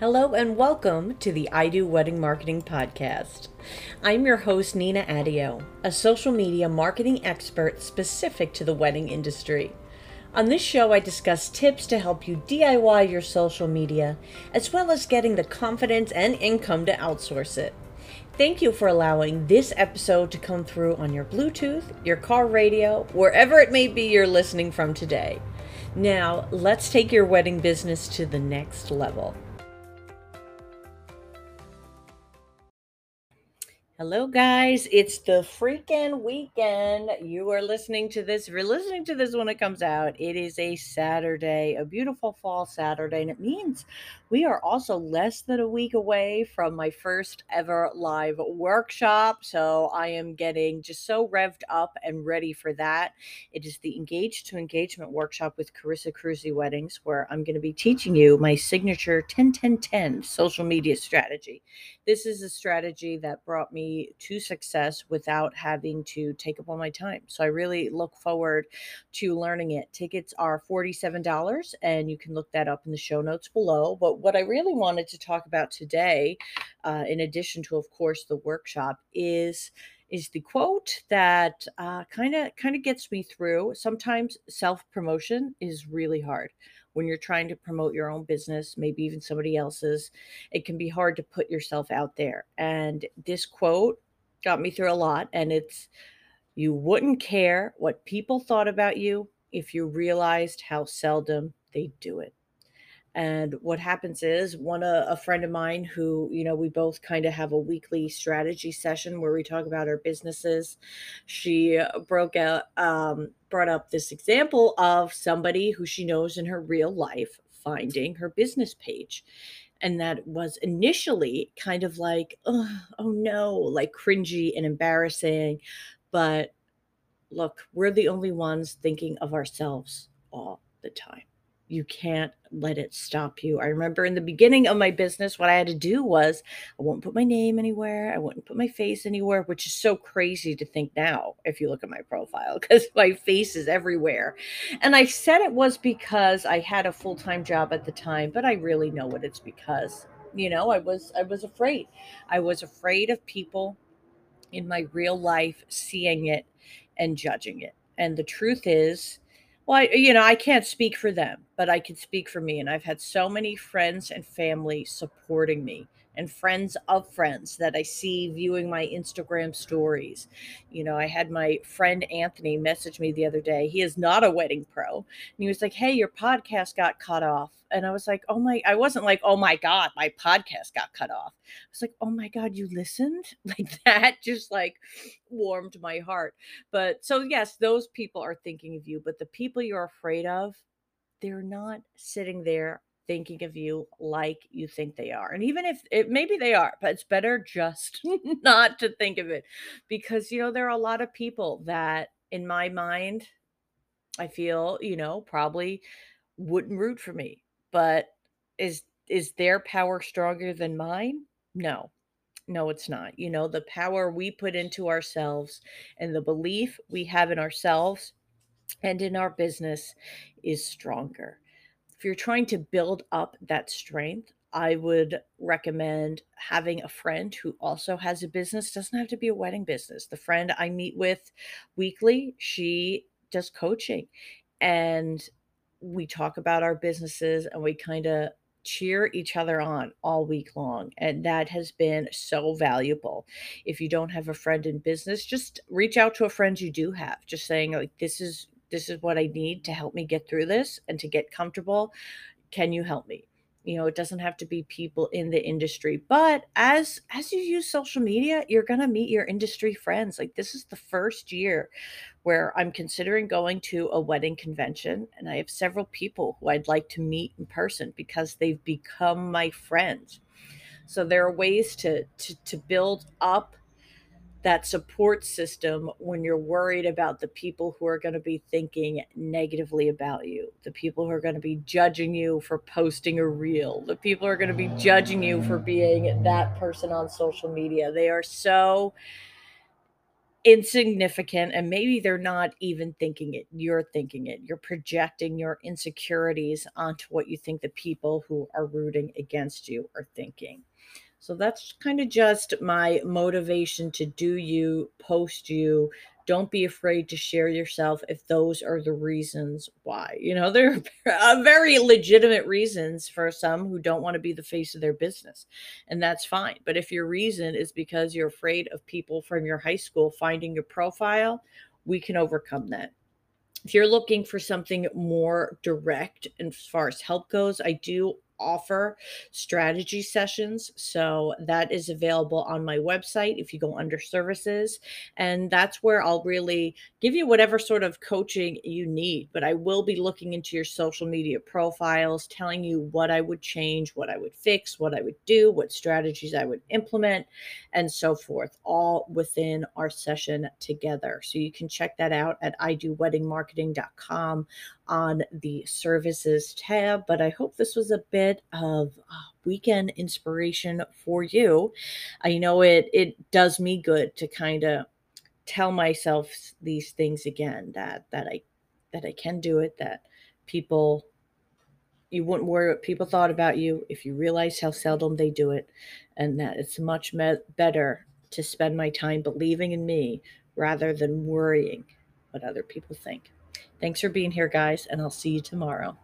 Hello and welcome to the I Do Wedding Marketing Podcast. I'm your host, Nina Adio, a social media marketing expert specific to the wedding industry. On this show, I discuss tips to help you DIY your social media, as well as getting the confidence and income to outsource it. Thank you for allowing this episode to come through on your Bluetooth, your car radio, wherever it may be you're listening from today. Now, let's take your wedding business to the next level. Hello, guys. It's the freaking weekend. You are listening to this. You're listening to this when it comes out, it is a Saturday, a beautiful fall Saturday. And it means we are also less than a week away from my first ever live workshop. So I am getting just so revved up and ready for that. It is the Engage to Engagement workshop with Carissa Cruzy Weddings, where I'm going to be teaching you my signature 10 10 10 social media strategy. This is a strategy that brought me to success without having to take up all my time. So I really look forward to learning it. Tickets are $47 and you can look that up in the show notes below. But what I really wanted to talk about today, uh, in addition to, of course, the workshop, is is the quote that kind of kind of gets me through. Sometimes self promotion is really hard when you're trying to promote your own business, maybe even somebody else's, it can be hard to put yourself out there. And this quote got me through a lot. And it's, you wouldn't care what people thought about you if you realized how seldom they do it. And what happens is one a, a friend of mine who, you know, we both kind of have a weekly strategy session where we talk about our businesses. She uh, broke out, um, brought up this example of somebody who she knows in her real life finding her business page. And that was initially kind of like, oh, oh no, like cringy and embarrassing. But look, we're the only ones thinking of ourselves all the time you can't let it stop you. I remember in the beginning of my business, what I had to do was I wouldn't put my name anywhere. I wouldn't put my face anywhere, which is so crazy to think now if you look at my profile because my face is everywhere. And I said it was because I had a full time job at the time, but I really know what it's because. You know, I was I was afraid. I was afraid of people in my real life seeing it and judging it. And the truth is, well, I, you know, I can't speak for them, but I can speak for me. And I've had so many friends and family supporting me and friends of friends that I see viewing my Instagram stories. You know, I had my friend Anthony message me the other day. He is not a wedding pro. And he was like, Hey, your podcast got cut off. And I was like, Oh my, I wasn't like, Oh my God, my podcast got cut off. I was like, Oh my God, you listened? Like that just like warmed my heart. But so, yes, those people are thinking of you, but the people you're afraid of, they're not sitting there thinking of you like you think they are. And even if it maybe they are, but it's better just not to think of it because you know there are a lot of people that in my mind I feel, you know, probably wouldn't root for me. But is is their power stronger than mine? No. No, it's not. You know, the power we put into ourselves and the belief we have in ourselves and in our business is stronger if you're trying to build up that strength, I would recommend having a friend who also has a business. Doesn't have to be a wedding business. The friend I meet with weekly, she does coaching and we talk about our businesses and we kind of cheer each other on all week long. And that has been so valuable. If you don't have a friend in business, just reach out to a friend you do have, just saying, like, this is this is what I need to help me get through this and to get comfortable. Can you help me? You know, it doesn't have to be people in the industry, but as as you use social media, you're going to meet your industry friends. Like this is the first year where I'm considering going to a wedding convention and I have several people who I'd like to meet in person because they've become my friends. So there are ways to to to build up that support system when you're worried about the people who are going to be thinking negatively about you, the people who are going to be judging you for posting a reel, the people who are going to be judging you for being that person on social media. They are so insignificant and maybe they're not even thinking it you're thinking it. You're projecting your insecurities onto what you think the people who are rooting against you are thinking so that's kind of just my motivation to do you post you don't be afraid to share yourself if those are the reasons why. You know, there are very legitimate reasons for some who don't want to be the face of their business, and that's fine. But if your reason is because you're afraid of people from your high school finding your profile, we can overcome that. If you're looking for something more direct and as far as help goes, I do offer strategy sessions. So that is available on my website if you go under services. And that's where I'll really give you whatever sort of coaching you need. But I will be looking into your social media profiles, telling you what I would change, what I would fix, what I would do, what strategies I would implement, and so forth, all within our session together. So you can check that out at idoweddingmarketing.com on the services tab. But I hope this was a bit of uh, weekend inspiration for you. I know it it does me good to kind of tell myself these things again that that I that I can do it that people you wouldn't worry what people thought about you if you realize how seldom they do it and that it's much me- better to spend my time believing in me rather than worrying what other people think. Thanks for being here, guys, and I'll see you tomorrow.